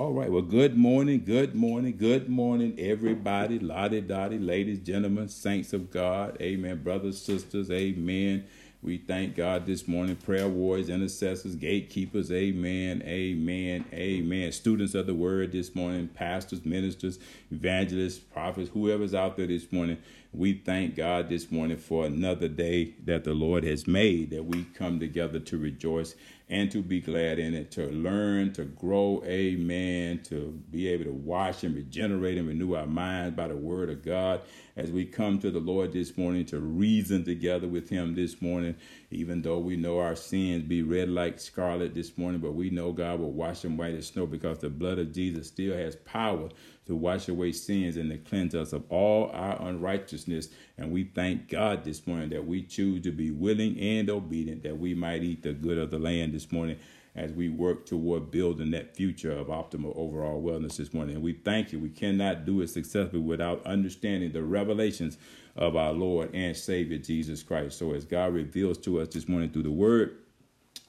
All right. Well, good morning, good morning, good morning, everybody. Lottie Dottie, ladies, gentlemen, saints of God. Amen. Brothers, sisters, amen. We thank God this morning. Prayer warriors, intercessors, gatekeepers. Amen. Amen. Amen. Students of the word this morning, pastors, ministers, evangelists, prophets, whoever's out there this morning. We thank God this morning for another day that the Lord has made, that we come together to rejoice and to be glad in it, to learn, to grow, amen, to be able to wash and regenerate and renew our minds by the word of God. As we come to the Lord this morning to reason together with Him this morning, even though we know our sins be red like scarlet this morning, but we know God will wash them white as snow because the blood of Jesus still has power to wash away sins and to cleanse us of all our unrighteousness. And we thank God this morning that we choose to be willing and obedient that we might eat the good of the land this morning as we work toward building that future of optimal overall wellness this morning. And we thank you. We cannot do it successfully without understanding the revelations of our Lord and Savior Jesus Christ. So as God reveals to us this morning through the word,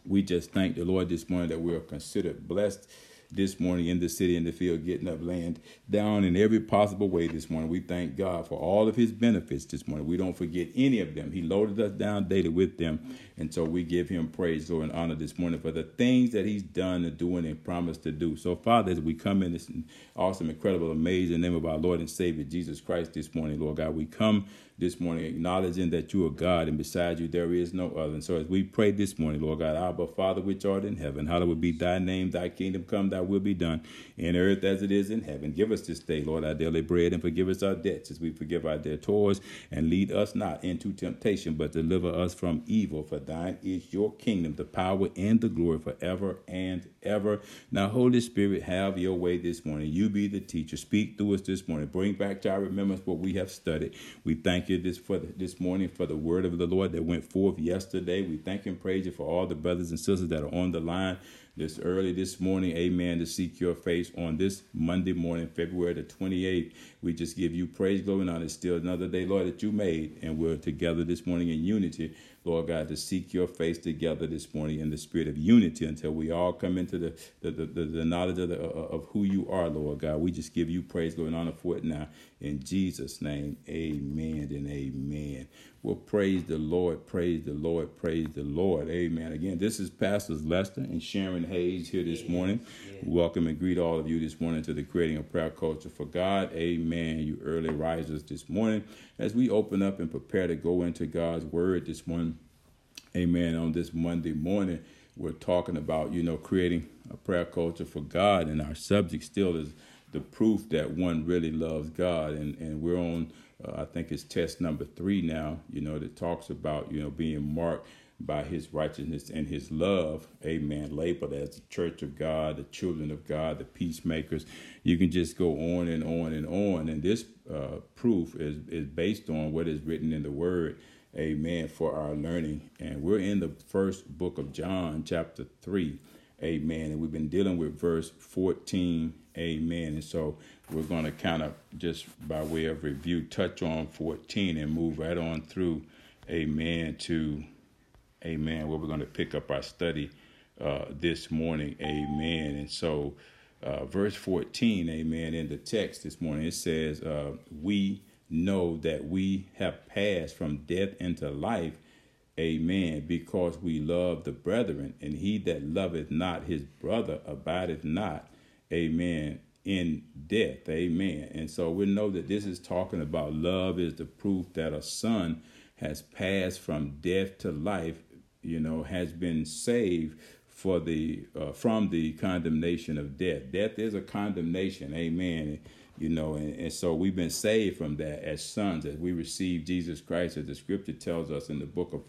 we just thank the Lord this morning that we are considered blessed this morning in the city in the field, getting up, laying down in every possible way this morning. We thank God for all of his benefits this morning. We don't forget any of them. He loaded us down daily with them. And so we give him praise, Lord, and honor this morning for the things that he's done and doing and promised to do. So, Father, as we come in this awesome, incredible, amazing name of our Lord and Savior Jesus Christ this morning, Lord God, we come this morning, acknowledging that you are God and beside you there is no other. And so as we pray this morning, Lord God, Abba, Father, which art in heaven, hallowed be thy name, thy kingdom come, thy will be done in earth as it is in heaven. Give us this day, Lord, our daily bread and forgive us our debts as we forgive our debtors and lead us not into temptation, but deliver us from evil. For thine is your kingdom, the power and the glory forever and ever. Now, Holy Spirit, have your way this morning. You be the teacher. Speak through us this morning. Bring back to our remembrance what we have studied. We thank you you this for the, this morning for the word of the Lord that went forth yesterday. We thank and praise you for all the brothers and sisters that are on the line this early this morning, amen, to seek your face on this Monday morning, February the 28th. We just give you praise, glory, and honor. It's still another day, Lord, that you made, and we're together this morning in unity Lord God, to seek your face together this morning in the spirit of unity until we all come into the the, the, the, the knowledge of, the, uh, uh, of who you are, Lord God. We just give you praise, and honor for it now. In Jesus' name, amen and amen. Well, praise the Lord, praise the Lord, praise the Lord. Amen. Again, this is Pastors Lester and Sharon Hayes here this morning. Welcome and greet all of you this morning to the Creating a Prayer Culture for God. Amen. You early risers this morning as we open up and prepare to go into God's Word this morning. Amen. On this Monday morning, we're talking about, you know, creating a prayer culture for God, and our subject still is the proof that one really loves God. And, and we're on, uh, I think it's test number three now, you know, that talks about, you know, being marked by his righteousness and his love, amen, labeled as the church of God, the children of God, the peacemakers. You can just go on and on and on. And this uh, proof is, is based on what is written in the word, amen, for our learning. And we're in the first book of John, chapter 3, amen. And we've been dealing with verse 14, amen. And so we're going to kind of just by way of review touch on 14 and move right on through, amen, to amen, where we're going to pick up our study uh, this morning, amen. And so, uh, verse 14, amen, in the text this morning, it says, uh, We know that we have passed from death into life, amen, because we love the brethren, and he that loveth not his brother abideth not, amen, in death, amen. And so we know that this is talking about love is the proof that a son has passed from death to life you know, has been saved for the uh, from the condemnation of death. Death is a condemnation, amen. You know, and, and so we've been saved from that as sons, as we receive Jesus Christ, as the scripture tells us in the book of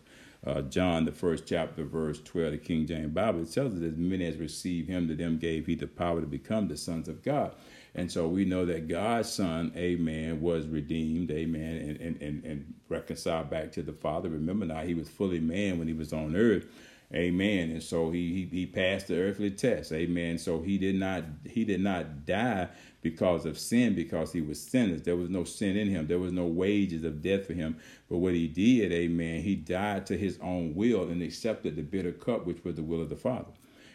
uh, John, the first chapter, verse 12, the King James Bible. It tells us as many as received him, to them gave he the power to become the sons of God. And so we know that God's son, amen, was redeemed, amen, and, and, and, and reconciled back to the Father. Remember now, he was fully man when he was on earth. Amen. And so he, he he passed the earthly test. Amen. So he did not he did not die because of sin because he was sinless. There was no sin in him. There was no wages of death for him. But what he did, amen, he died to his own will and accepted the bitter cup which was the will of the Father.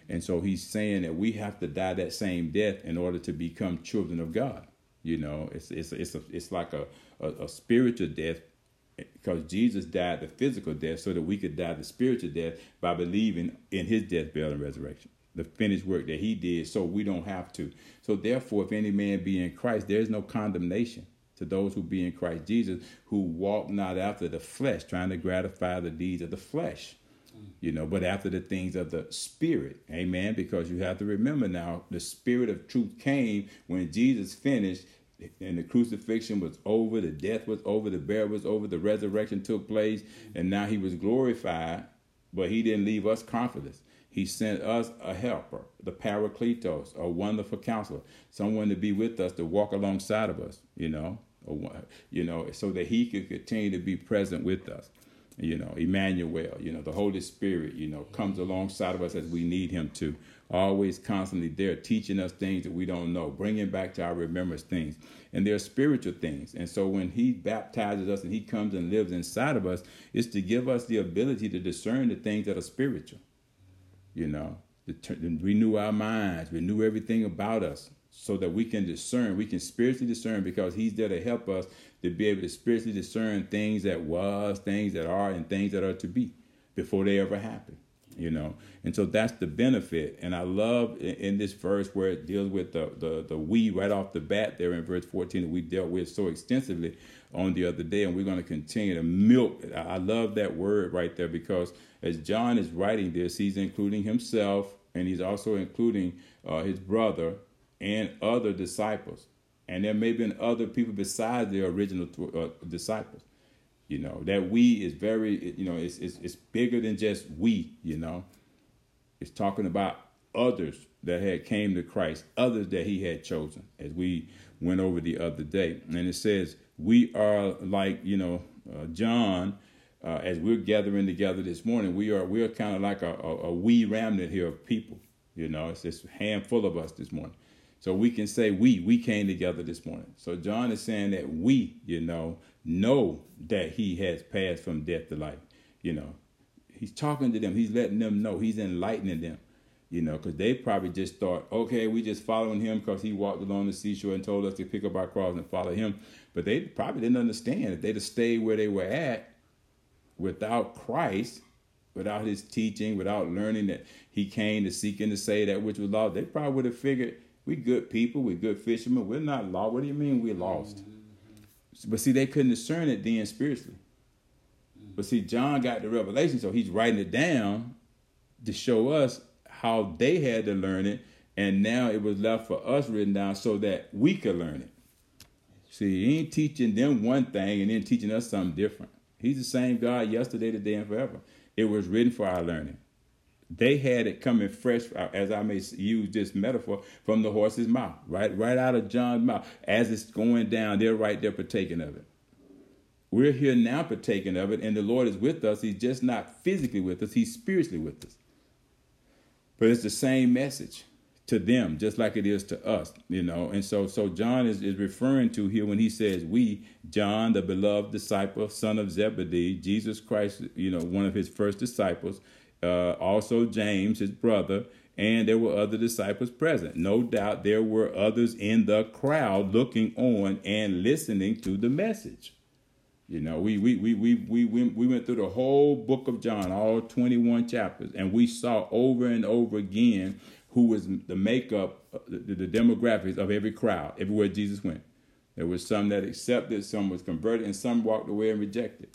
And so he's saying that we have to die that same death in order to become children of God. You know, it's it's it's a, it's like a, a, a spiritual death because Jesus died the physical death so that we could die the spiritual death by believing in his death, burial, and resurrection, the finished work that he did, so we don't have to. So therefore, if any man be in Christ, there is no condemnation to those who be in Christ Jesus, who walk not after the flesh, trying to gratify the deeds of the flesh, you know, but after the things of the spirit. Amen. Because you have to remember now, the spirit of truth came when Jesus finished and the crucifixion was over, the death was over, the burial was over, the resurrection took place, and now he was glorified, but he didn't leave us comfortless. He sent us a helper, the Paracletos, a wonderful counselor, someone to be with us, to walk alongside of us, you know, you know, so that he could continue to be present with us. You know, Emmanuel, you know, the Holy Spirit, you know, comes alongside of us as we need him to always constantly there teaching us things that we don't know, bringing back to our remembrance things. And they're spiritual things. And so when he baptizes us and he comes and lives inside of us, it's to give us the ability to discern the things that are spiritual. You know, to renew our minds, renew everything about us so that we can discern, we can spiritually discern because he's there to help us to be able to spiritually discern things that was, things that are, and things that are to be before they ever happen you know? And so that's the benefit. And i love in, this verse where it deals with the, the the we right off the bat there in verse 14 that we dealt with so extensively on the other day and we're going to continue to milk it. i love that word right there because as john is writing this he's including himself and he's also including uh, his brother and other disciples. And there may have been other people besides the original uh, disciples you know, that we is very, you know, it's, it's, it's bigger than just we, you know. It's talking about others that had came to Christ, others that he had chosen, as we went over the other day. And it says, we are like, you know, uh, John, uh, as we're gathering together this morning, we are we're kind of like a, a, a wee remnant here of people. You know, it's this handful of us this morning. So we can say we, we came together this morning. So John is saying that we, you know, know that he has passed from death to life. You know, he's talking to them. He's letting them know. He's enlightening them. You know, because they probably just thought, okay, we just following him because he walked along the seashore and told us to pick up our cross and follow him. But they probably didn't understand if they'd have stayed where they were at without Christ, without his teaching, without learning that he came to seek and to say that which was lost. They probably would have figured we good people, we good fishermen, we're not lost. What do you mean we're lost? Mm-hmm. But see, they couldn't discern it then spiritually. But see, John got the revelation, so he's writing it down to show us how they had to learn it, and now it was left for us written down so that we could learn it. See, he ain't teaching them one thing and then teaching us something different. He's the same God yesterday, today, and forever. It was written for our learning. They had it coming fresh, uh, as I may use this metaphor, from the horse's mouth, right, right out of John's mouth. As it's going down, they're right there partaking of it. We're here now partaking of it, and the Lord is with us. He's just not physically with us; He's spiritually with us. But it's the same message to them, just like it is to us, you know. And so, so John is, is referring to here when he says, "We, John, the beloved disciple, son of Zebedee, Jesus Christ, you know, one of his first disciples." Uh, also James, his brother, and there were other disciples present. No doubt there were others in the crowd looking on and listening to the message. You know, we we we we we we went through the whole book of John, all 21 chapters, and we saw over and over again who was the makeup, the, the demographics of every crowd, everywhere Jesus went. There was some that accepted, some was converted, and some walked away and rejected.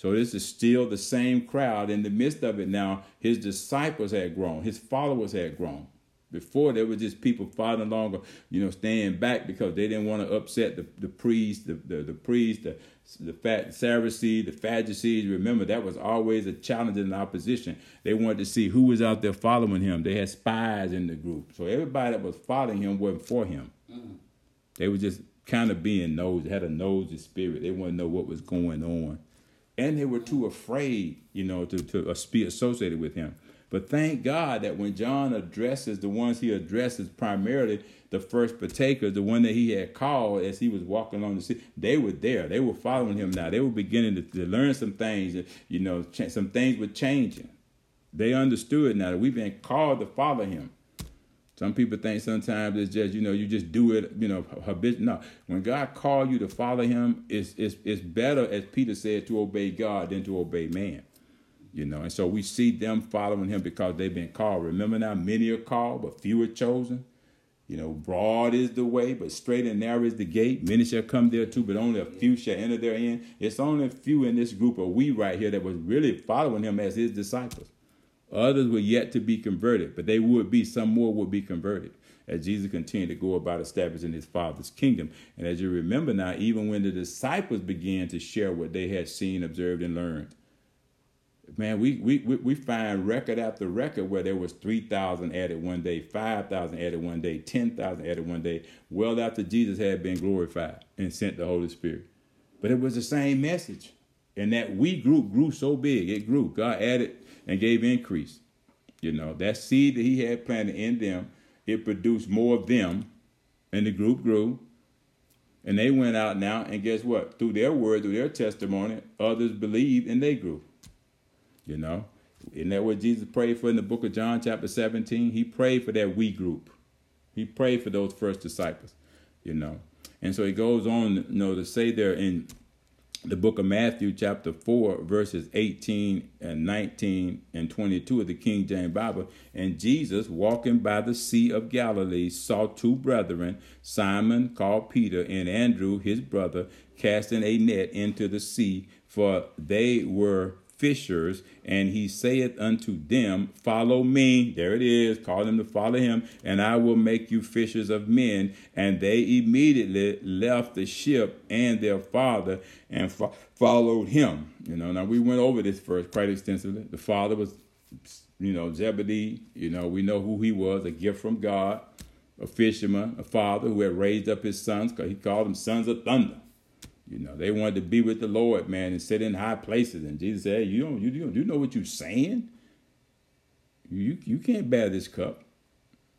So this is still the same crowd. In the midst of it now, his disciples had grown, his followers had grown. Before there were just people following along, you know, staying back because they didn't want to upset the, the priest, the, the, the priest, the, the fat Sadducees, the Sadducees. Remember, that was always a challenge in the opposition. They wanted to see who was out there following him. They had spies in the group. So everybody that was following him wasn't for him. Mm. They were just kind of being nosy, had a nosy spirit. They wanted to know what was going on and they were too afraid, you know, to, to uh, be associated with him. But thank God that when John addresses the ones he addresses primarily the first partakers, the one that he had called as he was walking along the sea, they were there. They were following him now. They were beginning to, to learn some things. You know, some things were changing. They understood now that we've been called to follow him. Some people think sometimes it's just, you know, you just do it, you know, habit. No. When God called you to follow him, it's, it's, it's better, as Peter said, to obey God than to obey man. You know, and so we see them following him because they've been called. Remember now, many are called, but few are chosen. You know, broad is the way, but straight and narrow is the gate. Many shall come there too, but only a few shall enter therein. It's only a few in this group of we right here that was really following him as his disciples. Others were yet to be converted, but they would be, some more would be converted as Jesus continued to go about establishing his Father's kingdom. And as you remember now, even when the disciples began to share what they had seen, observed, and learned, man, we we we find record after record where there was three thousand added one day, five thousand added one day, ten thousand added one day, well after Jesus had been glorified and sent the Holy Spirit. But it was the same message, and that we group grew so big, it grew. God added and gave increase. You know that seed that He had planted in them, it produced more of them, and the group grew. And they went out now, and guess what? Through their word, through their testimony, others believed and they grew. You know, isn't that what Jesus prayed for in the book of John, chapter 17? He prayed for that we group. He prayed for those first disciples, you know. And so he goes on, you know, to say there in the book of Matthew, chapter 4, verses 18 and 19 and 22 of the King James Bible. And Jesus, walking by the Sea of Galilee, saw two brethren, Simon called Peter, and Andrew his brother, casting a net into the sea, for they were fishers, and he saith unto them, Follow me. There it is. Call them to follow him, and I will make you fishers of men. And they immediately left the ship and their father and fo- followed him. You know, now we went over this first quite extensively. The father was, you know, Zebedee. You know, we know who he was, a gift from God, a fisherman, a father who had raised up his sons, he called them sons of thunder. You know, they wanted to be with the Lord, man, and sit in high places. And Jesus said, hey, you don't, you, don't, you know what you're saying? You, you can't bear this cup.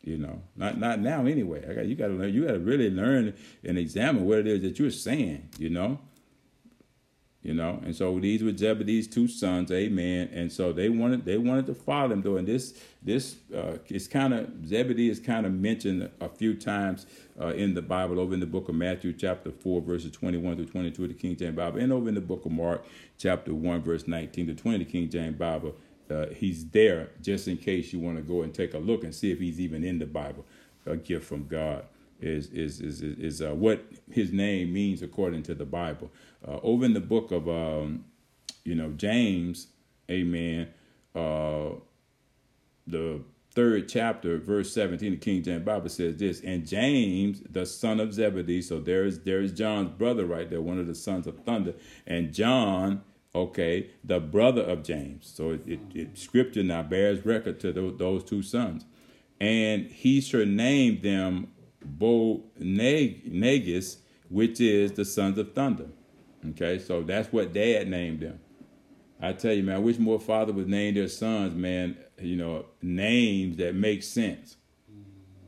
You know, not not now anyway. I got you got to learn. You got to really learn and examine what it is that you're saying. You know, you know? And so these were zebedee's two sons amen. And so they wanted they wanted to follow him though. And this this uh, is kind of zebedee is kind of mentioned a few times uh, in the bible over in the book of matthew chapter 4 verses 21 through 22 of the king james bible and over in the book of mark chapter 1 verse 19 to 20 of the king james bible uh, he's there just in case you want to go and take a look and see if he's even in the bible a gift from god is is is is, uh, what his name means according to the Bible. Uh, over in the book of um, you know James, Amen. Uh, the third chapter, verse seventeen, the King James Bible says this, and James, the son of Zebedee. So there's there's John's brother right there, one of the sons of thunder, and John. Okay, the brother of James. So it, it, it scripture now bears record to those, those two sons, and he surnamed name them Boanerges, which is the sons of thunder. Okay, so that's what dad named them. I tell you, man, I wish more father would name their sons, man, you know, names that make sense.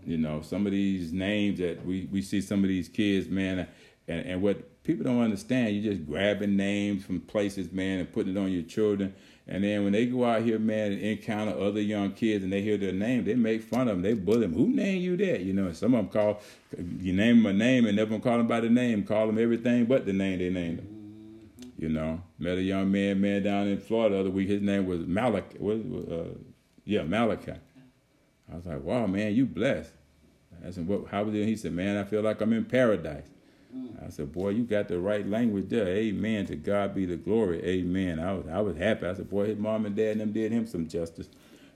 You know, some of these names that we, we see some of these kids, man, and, and what people don't understand, you're just grabbing names from places, man, and putting it on your children. And then when they go out here, man, and encounter other young kids and they hear their name, they make fun of them. They bully them. Who named you that? You know, and some of them call, you name them a name and never call them by the name, call them everything but the name they named them. You know, met a young man, man down in Florida the other week. His name was Malachi. What, uh, yeah, Malachi. I was like, wow, man, you blessed. I said, what, how was it? He said, man, I feel like I'm in paradise. I said, boy, you got the right language there. Amen. To God be the glory. Amen. I was I was happy. I said, boy, his mom and dad and them did him some justice.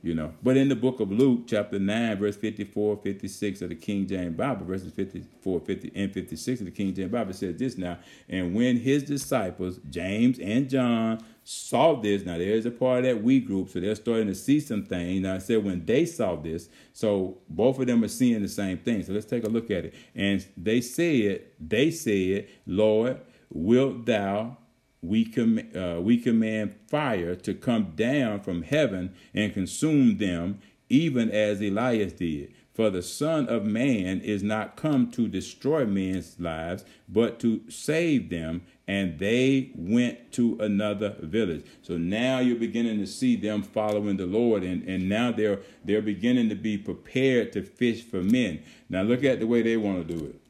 You know. But in the book of Luke, chapter 9, verse 54, 56 of the King James Bible, verses 54, 50, and 56 of the King James Bible says this now. And when his disciples, James and John, saw this. Now there's a part of that we group, so they're starting to see some things. Now I said when they saw this, so both of them are seeing the same thing. So let's take a look at it. And they said, they said, Lord, wilt thou we uh, we command fire to come down from heaven and consume them, even as Elias did. For the Son of Man is not come to destroy men's lives, but to save them. And they went to another village. So now you're beginning to see them following the Lord, and, and now they're they're beginning to be prepared to fish for men. Now look at the way they want to do it.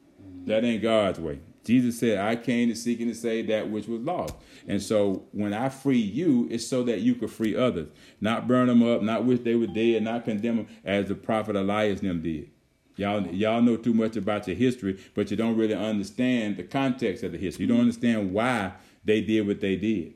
That ain't God's way. Jesus said, I came to seek and to save that which was lost. And so when I free you, it's so that you could free others. Not burn them up, not wish they were dead, not condemn them as the prophet Elias them did. Y'all, y'all know too much about your history, but you don't really understand the context of the history. You don't understand why they did what they did.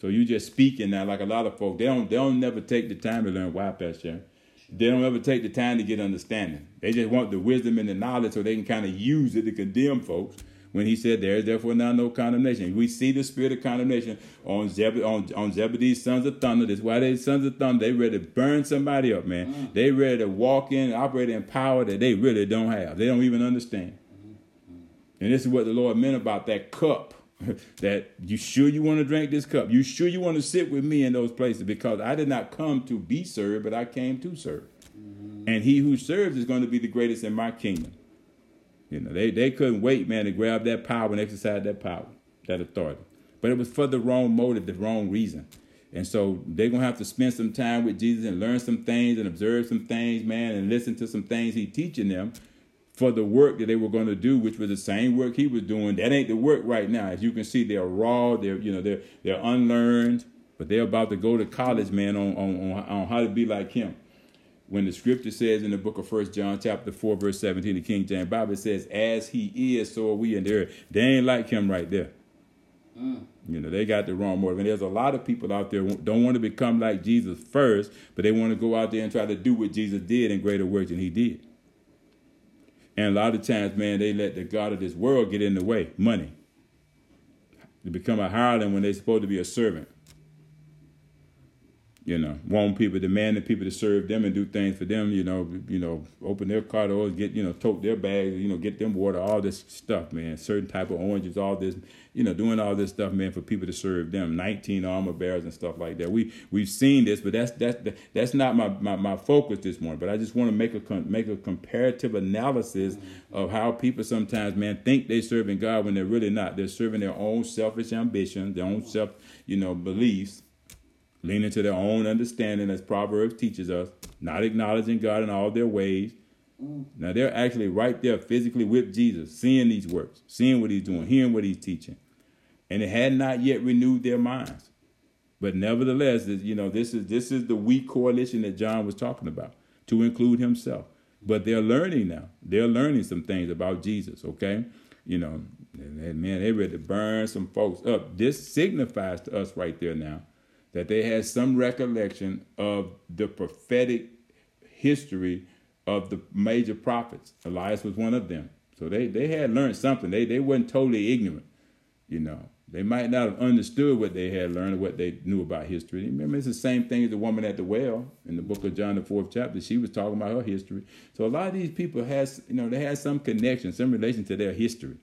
So you just speaking now, like a lot of folk, they don't they don't never take the time to learn why, Pastor. They don't ever take the time to get understanding. They just want the wisdom and the knowledge so they can kind of use it to condemn folks when he said, There is therefore now no condemnation. We see the spirit of condemnation on, Zeb- on, on Zebedee's sons of thunder. That's why they sons of thunder. They ready to burn somebody up, man. Mm-hmm. They ready to walk in and operate in power that they really don't have. They don't even understand. Mm-hmm. And this is what the Lord meant about that cup. that you sure you want to drink this cup? You sure you want to sit with me in those places? Because I did not come to be served, but I came to serve. Mm-hmm. And he who serves is going to be the greatest in my kingdom. You know, they, they couldn't wait, man, to grab that power and exercise that power, that authority. But it was for the wrong motive, the wrong reason. And so they're gonna have to spend some time with Jesus and learn some things and observe some things, man, and listen to some things he's teaching them for the work that they were going to do, which was the same work he was doing. That ain't the work right now. As you can see, they're raw, they're you know, they're they're unlearned, but they're about to go to college, man, on on, on how to be like him when the scripture says in the book of First John chapter 4, verse 17, the King James Bible says, as he is, so are we. And they they ain't like him right there. Mm. You know, they got the wrong motive. And there's a lot of people out there don't want to become like Jesus first, but they want to go out there and try to do what Jesus did in greater works than he did. And a lot of times, man, they let the God of this world get in the way. Money. They become a hireling when they're supposed to be a servant you know, want people, demanding people to serve them and do things for them, you know, you know, open their car doors, get, you know, tote their bags, you know, get them water, all this stuff, man. Certain type of oranges, all this, you know, doing all this stuff, man, for people to serve them. 19 armor bearers and stuff like that. We we've seen this, but that's that's that's not my, my, my focus this morning. But I just want to make a make a comparative analysis of how people sometimes, man, think they're serving God when they're really not. They're serving their own selfish ambition, their own self, you know, beliefs leaning to their own understanding, as Proverbs teaches us, not acknowledging God in all their ways. Mm. Now they're actually right there physically with Jesus, seeing these works, seeing what he's doing, hearing what he's teaching. And it had not yet renewed their minds. But nevertheless, you know, this is this is the weak coalition that John was talking about, to include himself. But they're learning now. They're learning some things about Jesus, okay? You know, and man, they ready to burn some folks up. This signifies to us right there now that they had some recollection of the prophetic history of the major prophets. Elias was one of them. So they, they had learned something. They they weren't totally ignorant, you know. They might not have understood what they had learned or what they knew about history. Remember, it's the same thing as the woman at the well in the book of John, the fourth chapter. She was talking about her history. So a lot of these people has, you know, they had some connection, some relation to their history,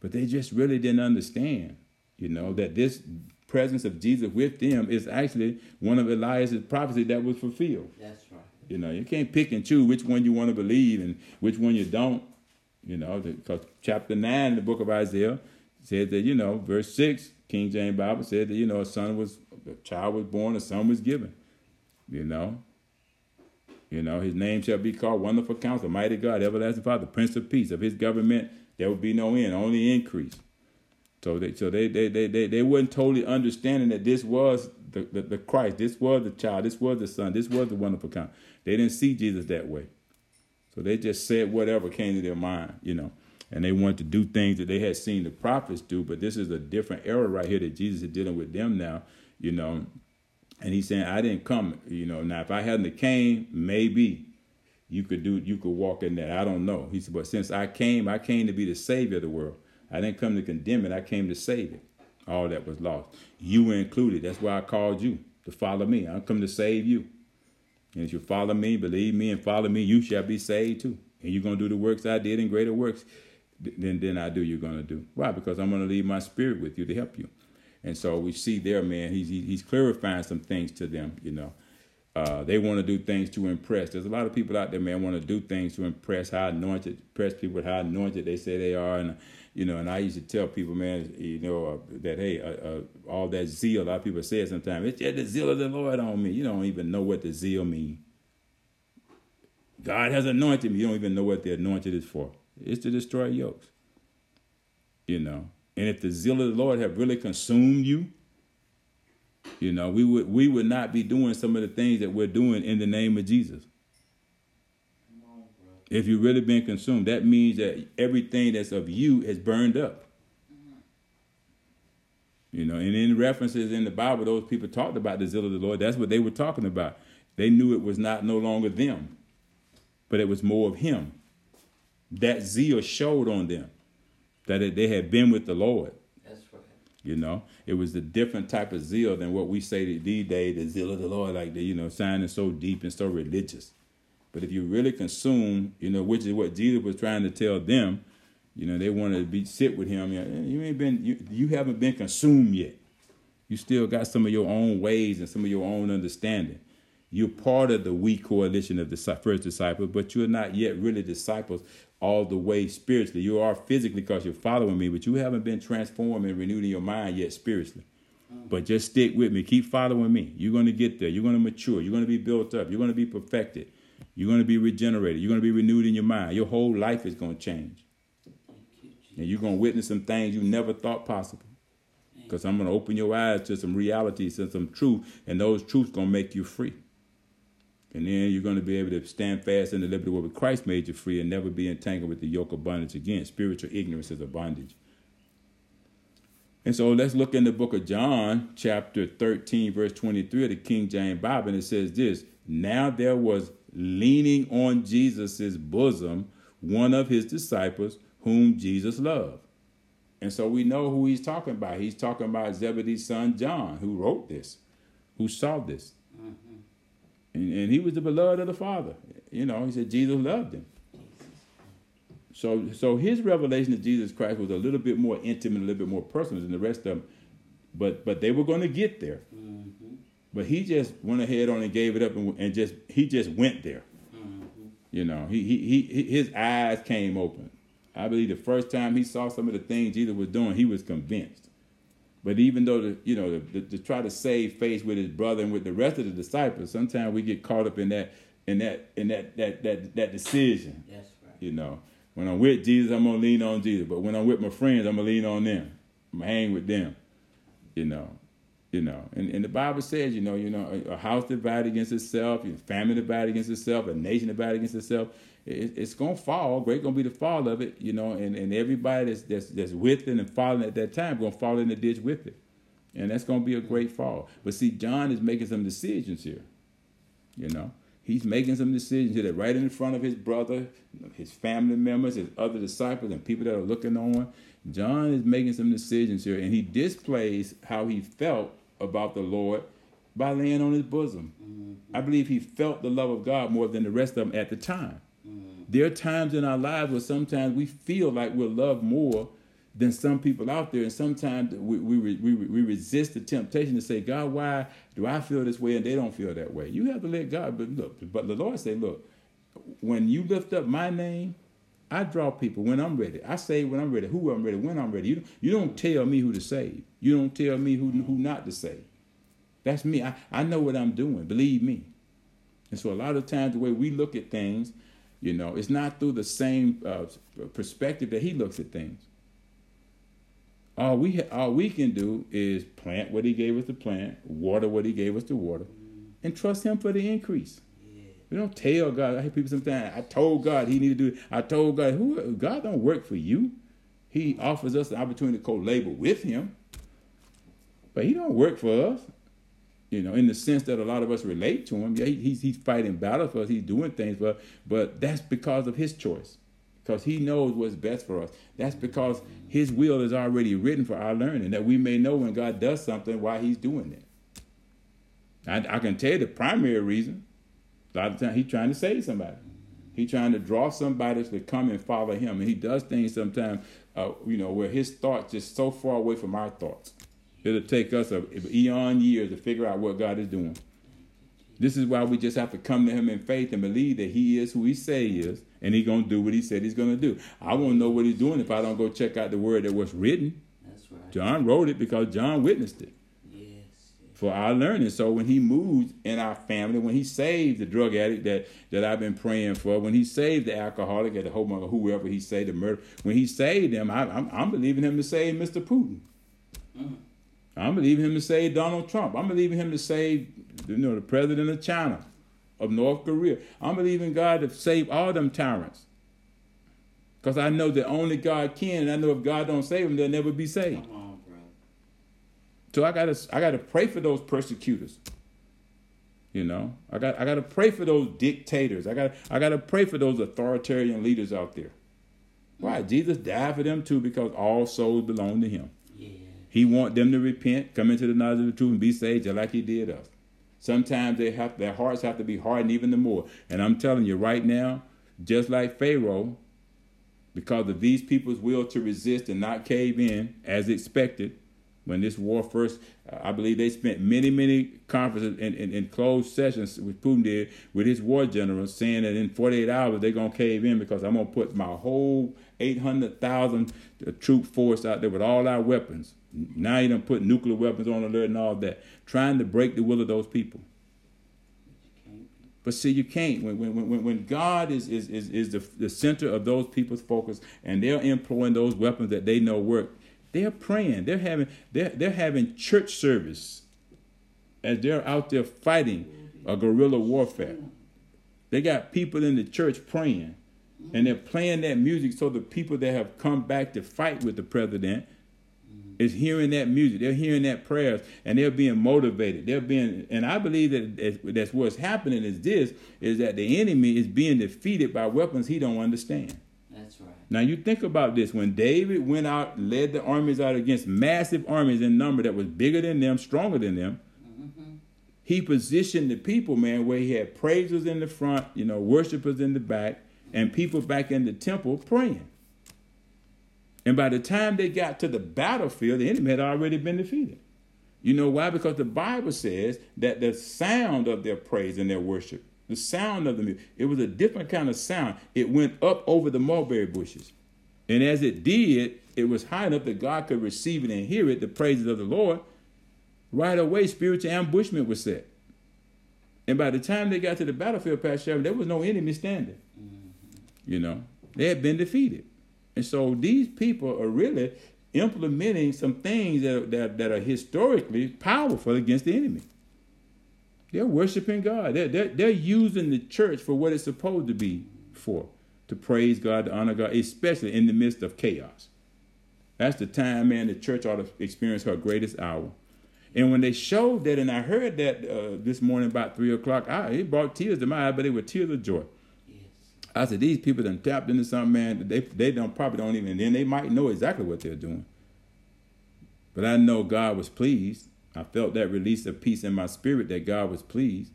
but they just really didn't understand, you know, that this presence of Jesus with them is actually one of Elias' prophecy that was fulfilled. That's right. You know, you can't pick and choose which one you want to believe and which one you don't. You know, because chapter 9 in the book of Isaiah said that, you know, verse 6, King James Bible said that, you know, a son was, a child was born, a son was given. You know, you know, his name shall be called Wonderful Counselor, Mighty God, Everlasting Father, Prince of Peace. Of his government, there will be no end, only increase. So they so they they they they, they weren't totally understanding that this was the, the, the Christ, this was the child, this was the son, this was the wonderful count. They didn't see Jesus that way. So they just said whatever came to their mind, you know. And they wanted to do things that they had seen the prophets do, but this is a different era right here that Jesus is dealing with them now, you know. And he's saying, I didn't come, you know. Now if I hadn't came, maybe you could do you could walk in that. I don't know. He said, but since I came, I came to be the savior of the world. I didn't come to condemn it. I came to save it. All that was lost. You were included. That's why I called you to follow me. I come to save you. And if you follow me, believe me, and follow me, you shall be saved too. And you're going to do the works I did and greater works than, than I do you're going to do. Why? Because I'm going to leave my spirit with you to help you. And so we see there, man, he's, he's clarifying some things to them, you know. Uh, they want to do things to impress. There's a lot of people out there, man, want to do things to impress how anointed, impress people with how anointed they say they are, and you know. And I used to tell people, man, you know, uh, that hey, uh, uh all that zeal. A lot of people say it sometimes. It's the zeal of the Lord on me. You don't even know what the zeal means. God has anointed me. You don't even know what the anointed is for. It's to destroy yokes. You know. And if the zeal of the Lord have really consumed you, you know, we would we would not be doing some of the things that we're doing in the name of Jesus. If you've really been consumed, that means that everything that's of you is burned up. Mm-hmm. You know, and in references in the Bible, those people talked about the zeal of the Lord. That's what they were talking about. They knew it was not no longer them, but it was more of Him. That zeal showed on them that they had been with the Lord. That's right. You know, it was a different type of zeal than what we say these days, the zeal of the Lord, like the, you know, sounding so deep and so religious. But if you really consume, you know, which is what Jesus was trying to tell them, you know, they wanted to be sit with him. You, know, eh, you ain't been, you, you haven't been consumed yet. You still got some of your own ways and some of your own understanding. You're part of the weak coalition of the first disciples, but you're not yet really disciples all the way spiritually. You are physically because you're following me, but you haven't been transformed and renewed in your mind yet spiritually. Mm. But just stick with me. Keep following me. You're going to get there. You're going to mature. You're going to be built up. You're going to be perfected. You're going to be regenerated. You're going to be renewed in your mind. Your whole life is going to change. You, and you're going to witness some things you never thought possible. Because I'm going to open your eyes to some realities and some truth, and those truths going to make you free. And then you're going to be able to stand fast in the liberty where Christ made you free and never be entangled with the yoke of bondage again. Spiritual ignorance is a bondage. And so let's look in the book of John, chapter 13, verse 23 of the King James Bible, and it says this Now there was leaning on Jesus' bosom one of his disciples whom Jesus loved. And so we know who he's talking about. He's talking about Zebedee's son John, who wrote this, who saw this. Mm-hmm. And, and he was the beloved of the Father. You know, he said Jesus loved him. So, so his revelation of Jesus Christ was a little bit more intimate, a little bit more personal than the rest of them. But, but they were going to get there. But he just went ahead on and gave it up, and, and just he just went there. Mm-hmm. You know, he, he he his eyes came open. I believe the first time he saw some of the things Jesus was doing, he was convinced. But even though the, you know to, to try to save face with his brother and with the rest of the disciples, sometimes we get caught up in that in that in that that that, that decision. That's right. You know, when I'm with Jesus, I'm gonna lean on Jesus. But when I'm with my friends, I'm gonna lean on them. I'm gonna hang with them. You know, you know, and, and the Bible says, you know, you know, a, house divided against itself, a family divided against itself, a nation divided against itself it, it's gonna fall. Great gonna be the fall of it, you know, and, and everybody that's, that's that's with it and falling at that time gonna fall in the ditch with it. And that's gonna be a great fall. But see, John is making some decisions here. You know. He's making some decisions here that right in front of his brother, his family members, his other disciples, and people that are looking on. John is making some decisions here, and he displays how he felt about the Lord by laying on his bosom. Mm-hmm. I believe he felt the love of God more than the rest of them at the time. There are times in our lives where sometimes we feel like we're loved more than some people out there, and sometimes we, we, we, we resist the temptation to say, God, why do I feel this way and they don't feel that way? You have to let God, but look, but the Lord say, look, when you lift up my name, I draw people when I'm ready. I say when I'm ready, who I'm ready, when I'm ready. You, you don't tell me who to save. You don't tell me who, who not to say. That's me. I, I know what I'm doing. Believe me. And so a lot of times the way we look at things, you know, it's not through the same uh, perspective that he looks at things. All we ha- all we can do is plant what he gave us to plant, water what he gave us to water, and trust him for the increase. We don't tell God. I hear people sometimes. I told God he needed to do it. I told God who God don't work for you. He offers us the opportunity to co-labor with him, but he don't work for us you know, in the sense that a lot of us relate to him. Yeah, he's he's fighting battles for us. He's doing things, but but that's because of his choice, because he knows what's best for us. That's because his will is already written for our learning, that we may know when God does something why He's doing it. I, I can tell you the primary reason. A lot of times he's trying to save somebody. He's trying to draw somebody to come and follow him, and he does things sometimes, uh, you know, where his thoughts just so far away from our thoughts. It'll take us a, eon years to figure out what God is doing. This is why we just have to come to him in faith and believe that he is who he say he is, and he's gonna do what he said he's gonna do. I won't know what he's doing if I don't go check out the word that was written. That's right. John wrote it because John witnessed it Yes. for our learning. So when he moved in our family, when he saved the drug addict that, that I've been praying for, when he saved the alcoholic at the home of whoever he saved, the murder, when he saved them, I, I'm, I'm believing him to save Mr. Putin. Mm. I'm believing him to save Donald Trump. I'm believing him to save, you know, the president of China, of North Korea. I'm believing God to save all them tyrants. Because I know that only God can, and I know if God don't save them, they'll never be saved. Come on, bro. So I gotta I gotta pray for those persecutors. You know, I got I gotta pray for those dictators. I got I gotta pray for those authoritarian leaders out there. Why? Jesus died for them too because all souls belong to Him. He want them to repent, come into the knowledge of the truth, and be saved, just like He did us. Sometimes they have their hearts have to be hardened even the more. And I'm telling you right now, just like Pharaoh, because of these people's will to resist and not cave in as expected, when this war first, I believe they spent many, many conferences and, closed sessions with Putin did with his war generals saying that in 48 hours they're going to cave in because I'm going to put my whole 800,000 troop force out there with all our weapons. Now you done put nuclear weapons on alert and all that, trying to break the will of those people. But see, you can't. When when when, when God is is is, is the, the center of those people's focus, and they're employing those weapons that they know work, they're praying. They're having they're they're having church service as they're out there fighting a guerrilla warfare. They got people in the church praying, and they're playing that music so the people that have come back to fight with the president is hearing that music. They're hearing that prayers, and they're being motivated. They're being, and I believe that that's- that's what's happening. Is this is that the enemy is being defeated by weapons he don't understand. That's right. Now you think about this: when David went out, led the armies out against massive armies in number that was bigger than them, stronger than them. Mm-hmm. He positioned the people, man, where he had praisers in the front, you know, worshipers in the back, and people back in the temple praying. And by the time they got to the battlefield, the enemy had already been defeated. You know why? Because the Bible says that the sound of their praise and their worship, the sound of the music, it was a different kind of sound. It went up over the mulberry bushes. And as it did, it was high enough that God could receive it and hear it, the praises of the Lord. Right away, spiritual ambushment was set. And by the time they got to the battlefield, Pastor Sharon, there was no enemy standing. You know, they had been defeated. And so these people are really implementing some things that are, that, that are historically powerful against the enemy. They're worshiping God. They're, they're, they're using the church for what it's supposed to be for to praise God, to honor God, especially in the midst of chaos. That's the time, man, the church ought to experience her greatest hour. And when they showed that, and I heard that uh, this morning about 3 o'clock, I, it brought tears to my eye, but they were tears of joy. I said, these people done tapped into something, man. They they don't probably don't even then they might know exactly what they're doing. But I know God was pleased. I felt that release of peace in my spirit that God was pleased.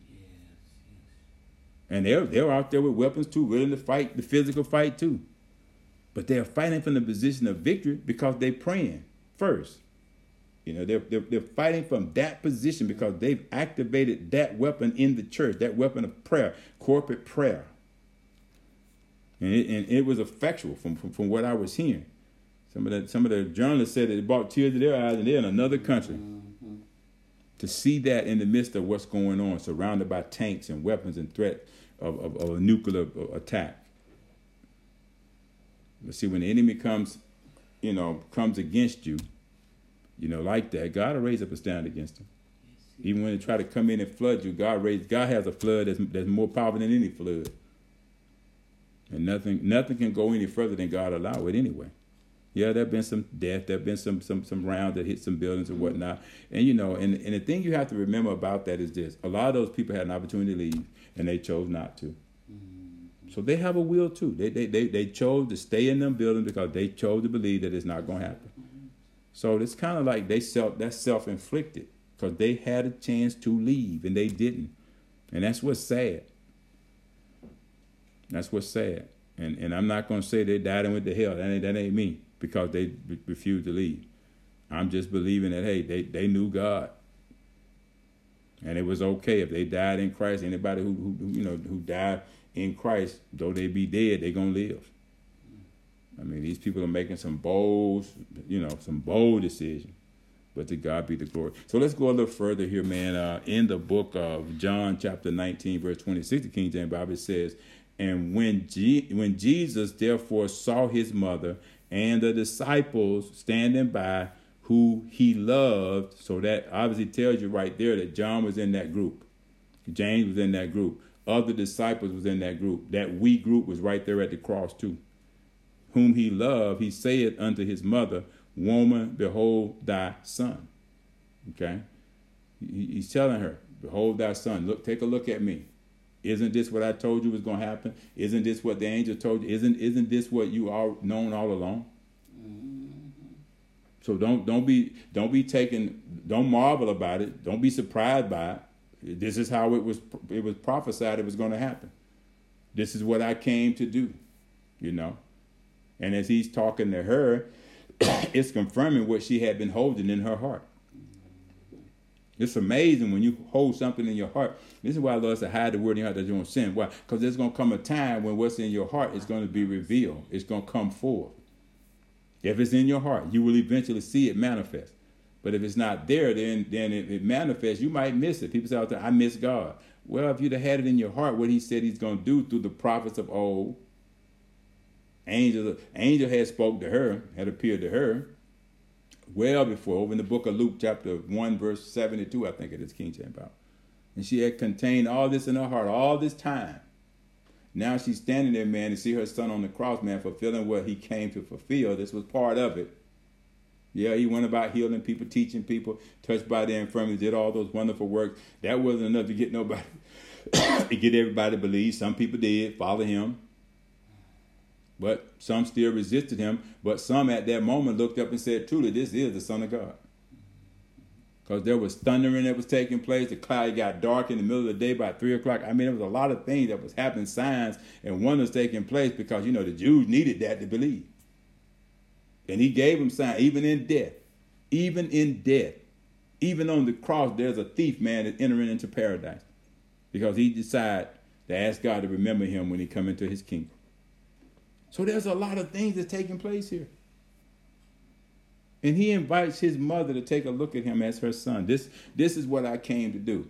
And they're they're out there with weapons too, willing to fight the physical fight too. But they're fighting from the position of victory because they're praying first. You know, they're, they're, they're fighting from that position because they've activated that weapon in the church, that weapon of prayer, corporate prayer. And it, and it was effectual from, from, from what I was hearing. Some of the some of the journalists said that it brought tears to their eyes, and they're in another country. Mm-hmm. To see that in the midst of what's going on, surrounded by tanks and weapons and threat of, of, of a nuclear attack. But see, when the enemy comes, you know, comes against you, you know, like that, God will raise up a stand against him. Even when they try to come in and flood you, God raised God has a flood that's that's more powerful than any flood. And nothing nothing can go any further than God allow it anyway. Yeah, there have been some death, there have been some some some rounds that hit some buildings and whatnot. And you know, and, and the thing you have to remember about that is this. A lot of those people had an opportunity to leave and they chose not to. So they have a will too. They they they, they chose to stay in them buildings because they chose to believe that it's not gonna happen. So it's kind of like they self that's self inflicted because they had a chance to leave and they didn't, and that's what's sad. That's what's sad. And and I'm not gonna say they died and went to hell. That ain't that ain't me because they re- refused to leave. I'm just believing that hey they they knew God. and it was okay if they died in Christ. Anybody who, who who, you know who died in Christ, though they be dead, they gonna live. I mean, these people are making some bold, you know, some bold decisions. But to God be the glory. So let's go a little further here, man. Uh, in the book of John, chapter 19, verse 26, the King James Bible says, And when, G- when Jesus therefore saw his mother and the disciples standing by who he loved, so that obviously tells you right there that John was in that group. James was in that group. Other disciples was in that group. That we group was right there at the cross too. Whom he loved, he said unto his mother, Woman, behold thy son. Okay? He's telling her, Behold thy son. Look, take a look at me. Isn't this what I told you was going to happen? Isn't this what the angel told you? Isn't isn't this what you all known all along? Mm-hmm. So don't don't be don't be taken don't marvel about it. Don't be surprised by it. This is how it was it was prophesied it was going to happen. This is what I came to do, you know. And as he's talking to her, it's confirming what she had been holding in her heart. It's amazing when you hold something in your heart. This is why Lord said, hide the word in your heart that you won't sin. Why? Because there's going to come a time when what's in your heart is going to be revealed. It's going to come forth. If it's in your heart, you will eventually see it manifest. But if it's not there, then then it, it manifests. You might miss it. People say out there, I miss God. Well, if you'd have had it in your heart, what He said He's going to do through the prophets of old, angel angel had spoke to her, had appeared to her, well before, over in the book of Luke, chapter one, verse seventy-two, I think it is King James Bible, and she had contained all this in her heart all this time. Now she's standing there, man, to see her son on the cross, man, fulfilling what he came to fulfill. This was part of it. Yeah, he went about healing people, teaching people, touched by their infirmities, did all those wonderful works. That wasn't enough to get nobody, to get everybody to believe. Some people did follow him, but some still resisted him. But some at that moment looked up and said, "Truly, this is the Son of God." Because there was thundering that was taking place. The cloud got dark in the middle of the day by three o'clock. I mean, there was a lot of things that was happening, signs and wonders taking place because you know the Jews needed that to believe. And he gave them sign, even in death, even in death, even on the cross, there's a thief man that's entering into paradise because he decided to ask God to remember him when he come into his kingdom. So there's a lot of things that's taking place here. And he invites his mother to take a look at him as her son. This, this is what I came to do.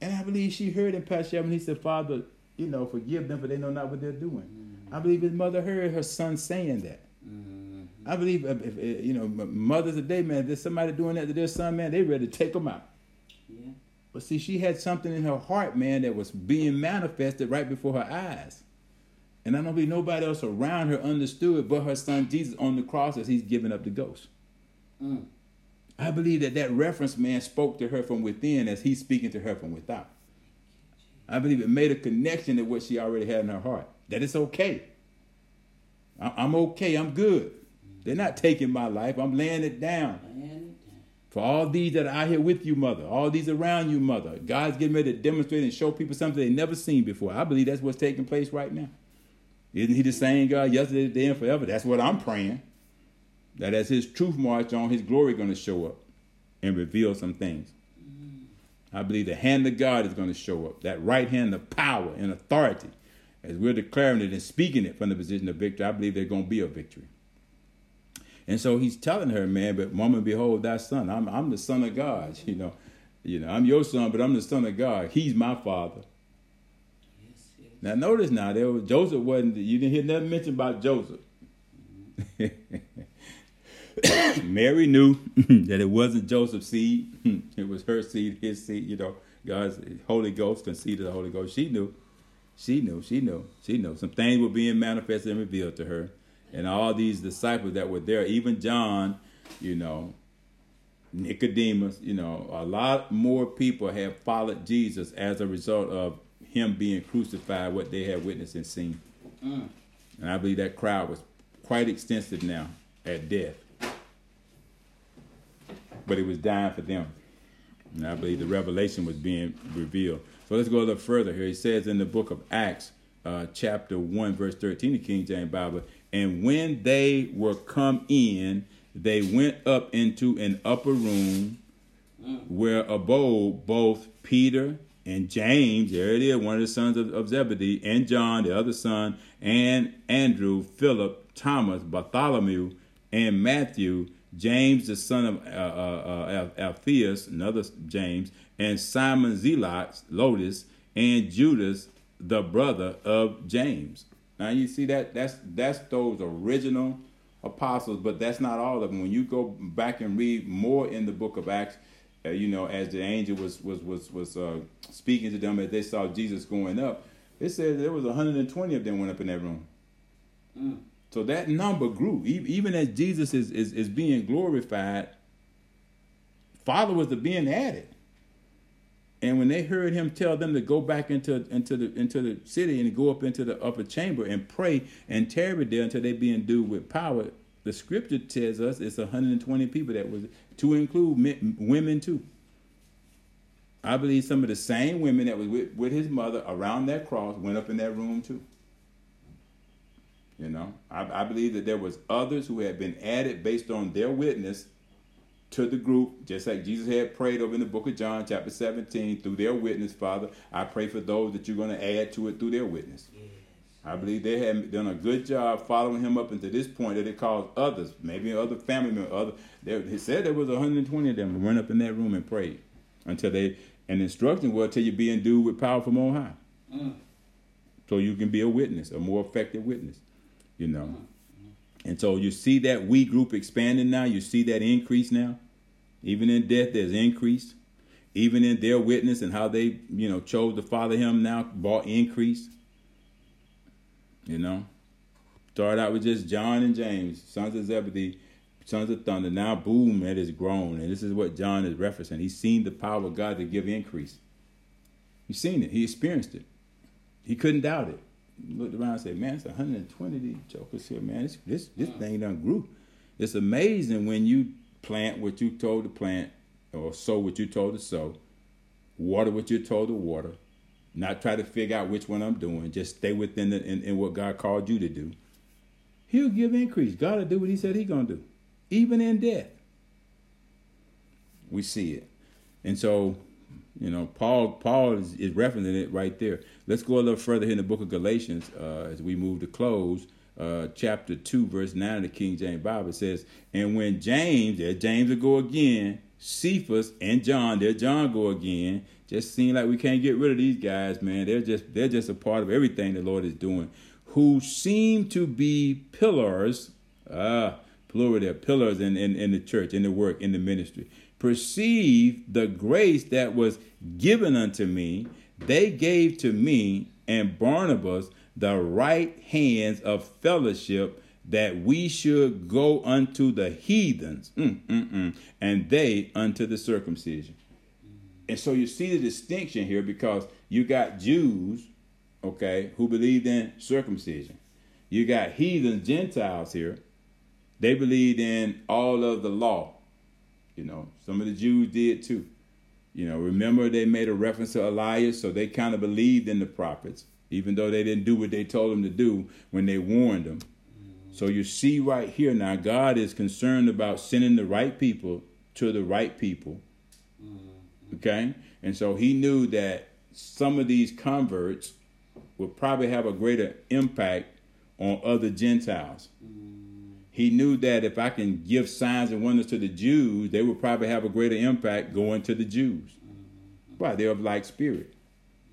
And I believe she heard him, Pastor Shepard, he said, Father, you know, forgive them for they know not what they're doing. Mm-hmm. I believe his mother heard her son saying that. Mm-hmm. I believe, if, if, you know, mothers today, man, if there's somebody doing that to their son, man, they ready to take them out. Yeah. But see, she had something in her heart, man, that was being manifested right before her eyes. And I don't believe nobody else around her understood but her son Jesus on the cross as he's giving up the ghost. Mm. I believe that that reference man spoke to her from within as he's speaking to her from without. I believe it made a connection to what she already had in her heart. That it's okay. I'm okay. I'm good. They're not taking my life. I'm laying it down. For all these that are out here with you, mother, all these around you, mother, God's getting ready to demonstrate and show people something they've never seen before. I believe that's what's taking place right now. Isn't he the same God yesterday, today, and forever? That's what I'm praying. That as his truth march on, his glory going to show up and reveal some things. Mm. I believe the hand of God is going to show up. That right hand of power and authority. As we're declaring it and speaking it from the position of victory, I believe there's going to be a victory. And so he's telling her, man, but woman, behold thy son. I'm, I'm the son of God. You know, you know, I'm your son, but I'm the son of God. He's my father. Now notice now there was Joseph wasn't you didn't hear nothing mentioned about Joseph. Mary knew that it wasn't Joseph's seed; it was her seed, his seed. You know, God's Holy Ghost conceived of the Holy Ghost. She knew, she knew, she knew, she knew. Some things were being manifested and revealed to her, and all these disciples that were there, even John, you know, Nicodemus, you know, a lot more people have followed Jesus as a result of him being crucified, what they had witnessed and seen. Mm. And I believe that crowd was quite extensive now at death. But it was dying for them. And I believe the revelation was being revealed. So let's go a little further here. He says in the book of Acts, uh, chapter 1, verse 13, the King James Bible, and when they were come in, they went up into an upper room Mm. where abode both Peter and James, there it is, one of the sons of, of Zebedee, and John, the other son, and Andrew, Philip, Thomas, Bartholomew, and Matthew, James, the son of uh, uh, uh, Alphaeus, another James, and Simon Zelotes, Lotus, and Judas, the brother of James. Now you see that that's that's those original apostles, but that's not all of them. When you go back and read more in the book of Acts, uh, you know, as the angel was was was was uh, speaking to them as they saw Jesus going up, it said there was 120 of them went up in that room. Mm. So that number grew. Even as Jesus is, is, is being glorified, followers are being added. And when they heard him tell them to go back into into the into the city and go up into the upper chamber and pray and tarry there until they be endued with power, the scripture tells us it's 120 people that was to include men, women too. I believe some of the same women that was with, with his mother around that cross went up in that room too. You know, I, I believe that there was others who had been added based on their witness to the group, just like Jesus had prayed over in the book of John, chapter 17, through their witness, Father. I pray for those that you're going to add to it through their witness. I believe they had done a good job following him up until this point that it caused others, maybe other family members, other. They, he said there was 120 of them who went up in that room and prayed until they. And instruction was till you be endued with power from on high, Mm. so you can be a witness, a more effective witness. You know. And so you see that we group expanding now. You see that increase now. Even in death, there's increase. Even in their witness and how they, you know, chose to follow him now, brought increase. You know, Start out with just John and James, sons of Zebedee, sons of thunder. Now, boom, it has grown, and this is what John is referencing. He's seen the power of God to give increase. He's seen it. He experienced it. He couldn't doubt it. He looked around and said, "Man, it's 120 these jokers here, man. This this this thing done grew." It's amazing when you plant what you told to plant, or sow what you told to sow, water what you're told to water, not try to figure out which one I'm doing. Just stay within the in, in what God called you to do. He'll give increase. God will do what He said He gonna do, even in death. We see it, and so you know Paul Paul is, is referencing it right there. Let's go a little further here in the book of Galatians uh, as we move to close. Uh, chapter 2, verse 9 of the King James Bible says, And when James, there James will go again, Cephas and John, there John go again. Just seem like we can't get rid of these guys, man. They're just they're just a part of everything the Lord is doing. Who seem to be pillars, ah, plural there, pillars in, in, in the church, in the work, in the ministry. Perceive the grace that was given unto me, they gave to me and Barnabas the right hands of fellowship that we should go unto the heathens, mm, mm, mm, and they unto the circumcision. And so you see the distinction here because you got Jews, okay, who believed in circumcision. You got heathen Gentiles here. They believed in all of the law. You know, some of the Jews did too. You know, remember they made a reference to Elias, so they kind of believed in the prophets, even though they didn't do what they told them to do when they warned them. So you see right here now, God is concerned about sending the right people to the right people. Okay? And so he knew that some of these converts would probably have a greater impact on other Gentiles. Mm. He knew that if I can give signs and wonders to the Jews, they would probably have a greater impact going to the Jews. Mm-hmm. Why? They're of like spirit.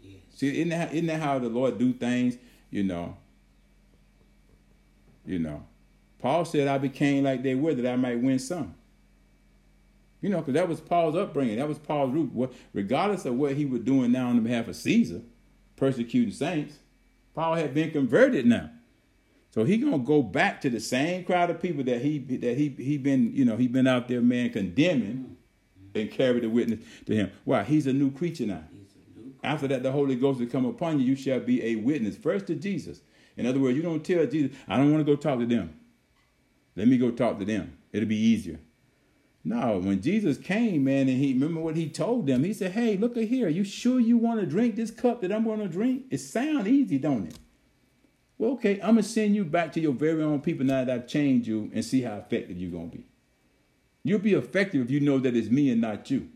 Yes. See, isn't that, isn't that how the Lord do things? You know. You know. Paul said, I became like they were that I might win some. You know, because that was Paul's upbringing. That was Paul's root. What, regardless of what he was doing now on behalf of Caesar, persecuting saints, Paul had been converted now. So he gonna go back to the same crowd of people that he that he he been you know he been out there man condemning and carry the witness to him. Why? He's a new creature now. After that, the Holy Ghost will come upon you. You shall be a witness first to Jesus. In other words, you don't tell Jesus, "I don't want to go talk to them. Let me go talk to them. It'll be easier." No, when Jesus came, man, and he remember what he told them. He said, "Hey, look at here. You sure you want to drink this cup that I'm going to drink? It sound easy, don't it?" Well, okay, I'm gonna send you back to your very own people now that I've changed you, and see how effective you're gonna be. You'll be effective if you know that it's me and not you.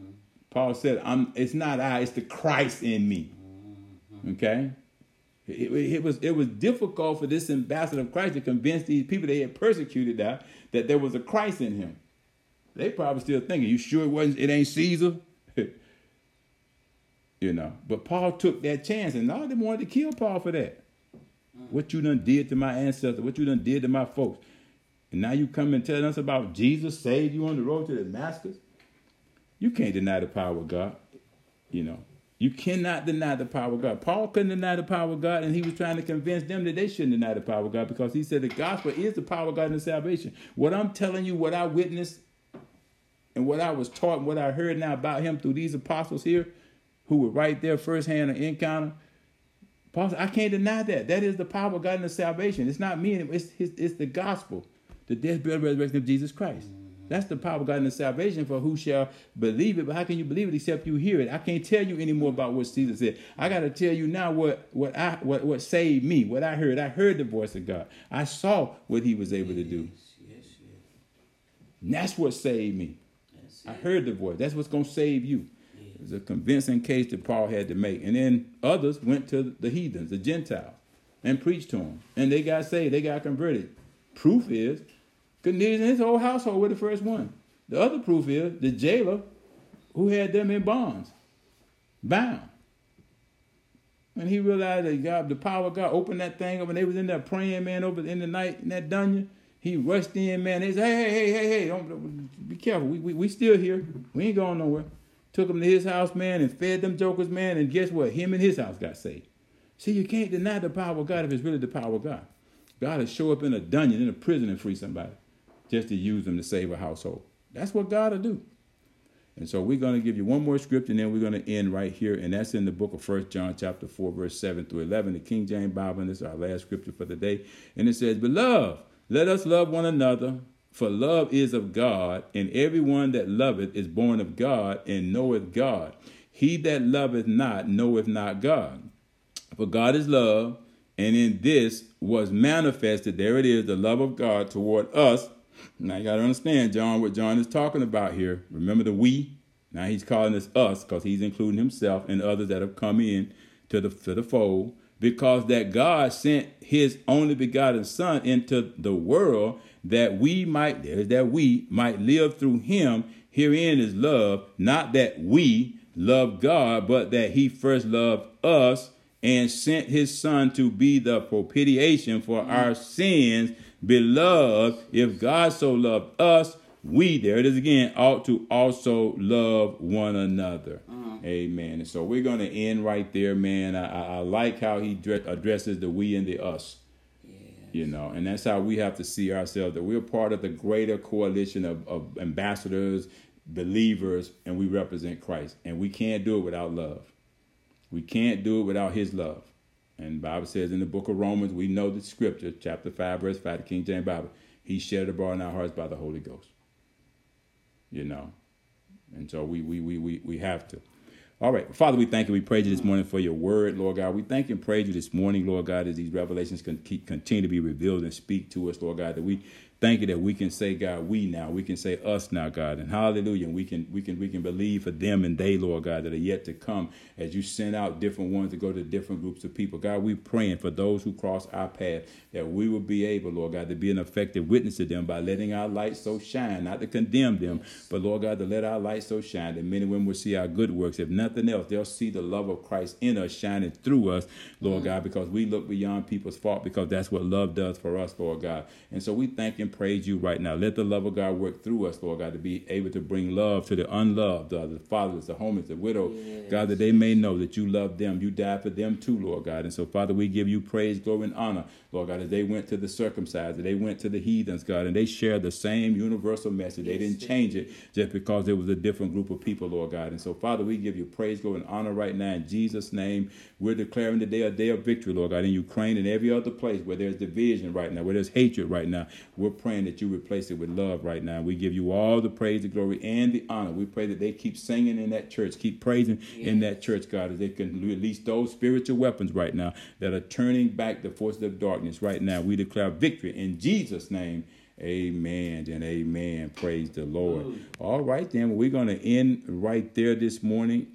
Mm. Paul said, "I'm. It's not I. It's the Christ in me." Okay. It, it, was it was difficult for this ambassador of Christ to convince these people they had persecuted that that there was a Christ in him. They probably still thinking, "You sure it wasn't? It ain't Caesar." you know. But Paul took that chance, and all they wanted to kill Paul for that. What you done did to my ancestors, what you done did to my folks. And now you come and tell us about Jesus saved you on the road to Damascus. You can't deny the power of God. You know, you cannot deny the power of God. Paul couldn't deny the power of God, and he was trying to convince them that they shouldn't deny the power of God because he said the gospel is the power of God and salvation. What I'm telling you, what I witnessed, and what I was taught, and what I heard now about him through these apostles here, who were right there firsthand encounter. Paul I can't deny that. That is the power of God in the salvation. It's not me, it's, his, it's the gospel, the death, burial, resurrection of Jesus Christ. That's the power of God in the salvation for who shall believe it. But how can you believe it except you hear it? I can't tell you anymore about what Caesar said. I got to tell you now what what I what what saved me, what I heard. I heard the voice of God. I saw what He was able to do. Yes, yes, yes. And that's what saved me. I heard the voice. That's what's going to save you. It was a convincing case that Paul had to make. And then others went to the heathens, the Gentiles, and preached to them. And they got saved. They got converted. Proof is Cornelius and his whole household were the first one. The other proof is the jailer who had them in bonds, bound. And he realized that God, the power of God opened that thing up and they was in there praying, man, over in the night in that dungeon. He rushed in, man. They said, hey, hey, hey, hey, hey, don't, be careful. We, we, we still here. We ain't going nowhere. Took him to his house, man, and fed them jokers, man. And guess what? Him and his house got saved. See, you can't deny the power of God if it's really the power of God. God will show up in a dungeon, in a prison, and free somebody just to use them to save a household. That's what God will do. And so we're going to give you one more scripture, and then we're going to end right here, and that's in the book of First John, chapter four, verse seven through eleven, the King James Bible, and this is our last scripture for the day. And it says, "Beloved, let us love one another, for love is of God, and everyone that loveth is born of God and knoweth God. He that loveth not knoweth not God, for God is love, and in this was manifested. There it is, the love of God toward us." Now you got to understand, John, what John is talking about here. Remember the we. Now he's calling us us because he's including himself and others that have come in to the to the fold. Because that God sent His only begotten Son into the world that we might that we might live through Him. Herein is love, not that we love God, but that He first loved us and sent His Son to be the propitiation for our sins. Beloved, if God so loved us, we, there it is again, ought to also love one another. Mm. Amen. And so we're going to end right there, man. I, I, I like how he dre- addresses the we and the us. You know, and that's how we have to see ourselves that we're part of the greater coalition of, of ambassadors, believers, and we represent Christ. And we can't do it without love. We can't do it without his love. And Bible says in the book of Romans, we know the scripture, chapter 5, verse 5, the King James Bible, he shed abroad in our hearts by the Holy Ghost. You know. And so we we we we, we have to. All right. Father, we thank you. We praise you this morning for your word, Lord God. We thank you and praise you this morning, Lord God, as these revelations can keep, continue to be revealed and speak to us, Lord God, that we thank you that we can say, God, we now. We can say us now, God. And hallelujah. And we can we can we can believe for them and they, Lord God, that are yet to come as you send out different ones to go to different groups of people. God, we praying for those who cross our path that we will be able, Lord God, to be an effective witness to them by letting our light so shine, not to condemn them, but Lord God, to let our light so shine that men and women will see our good works. If nothing else, they'll see the love of Christ in us shining through us, Lord mm-hmm. God, because we look beyond people's fault because that's what love does for us, Lord God. And so we thank and praise you right now. Let the love of God work through us, Lord God, to be able to bring love to the unloved, uh, the fathers, the homeless, the widow, God, that they may know that you love them. You died for them too, Lord God. And so, Father, we give you praise, glory, and honor, Lord God, as they went to the circumcised, as they went to the heathens, God, and they shared the same universal message. They didn't change it just because it was a different group of people, Lord God. And so, Father, we give you praise, glory, and honor right now in Jesus' name. We're declaring today a day of victory, Lord God, in Ukraine and every other place where there's division right now, where there's hatred right now. We're praying that you replace it with love right now. We give you all the praise, the glory, and the honor. We pray that they keep singing in that church, keep praising in that church, God, as they can release those spiritual weapons right now that are turning back the forces of darkness right now. We declare victory in Jesus' name. Amen and amen. Praise the Lord. All right, then we're going to end right there this morning.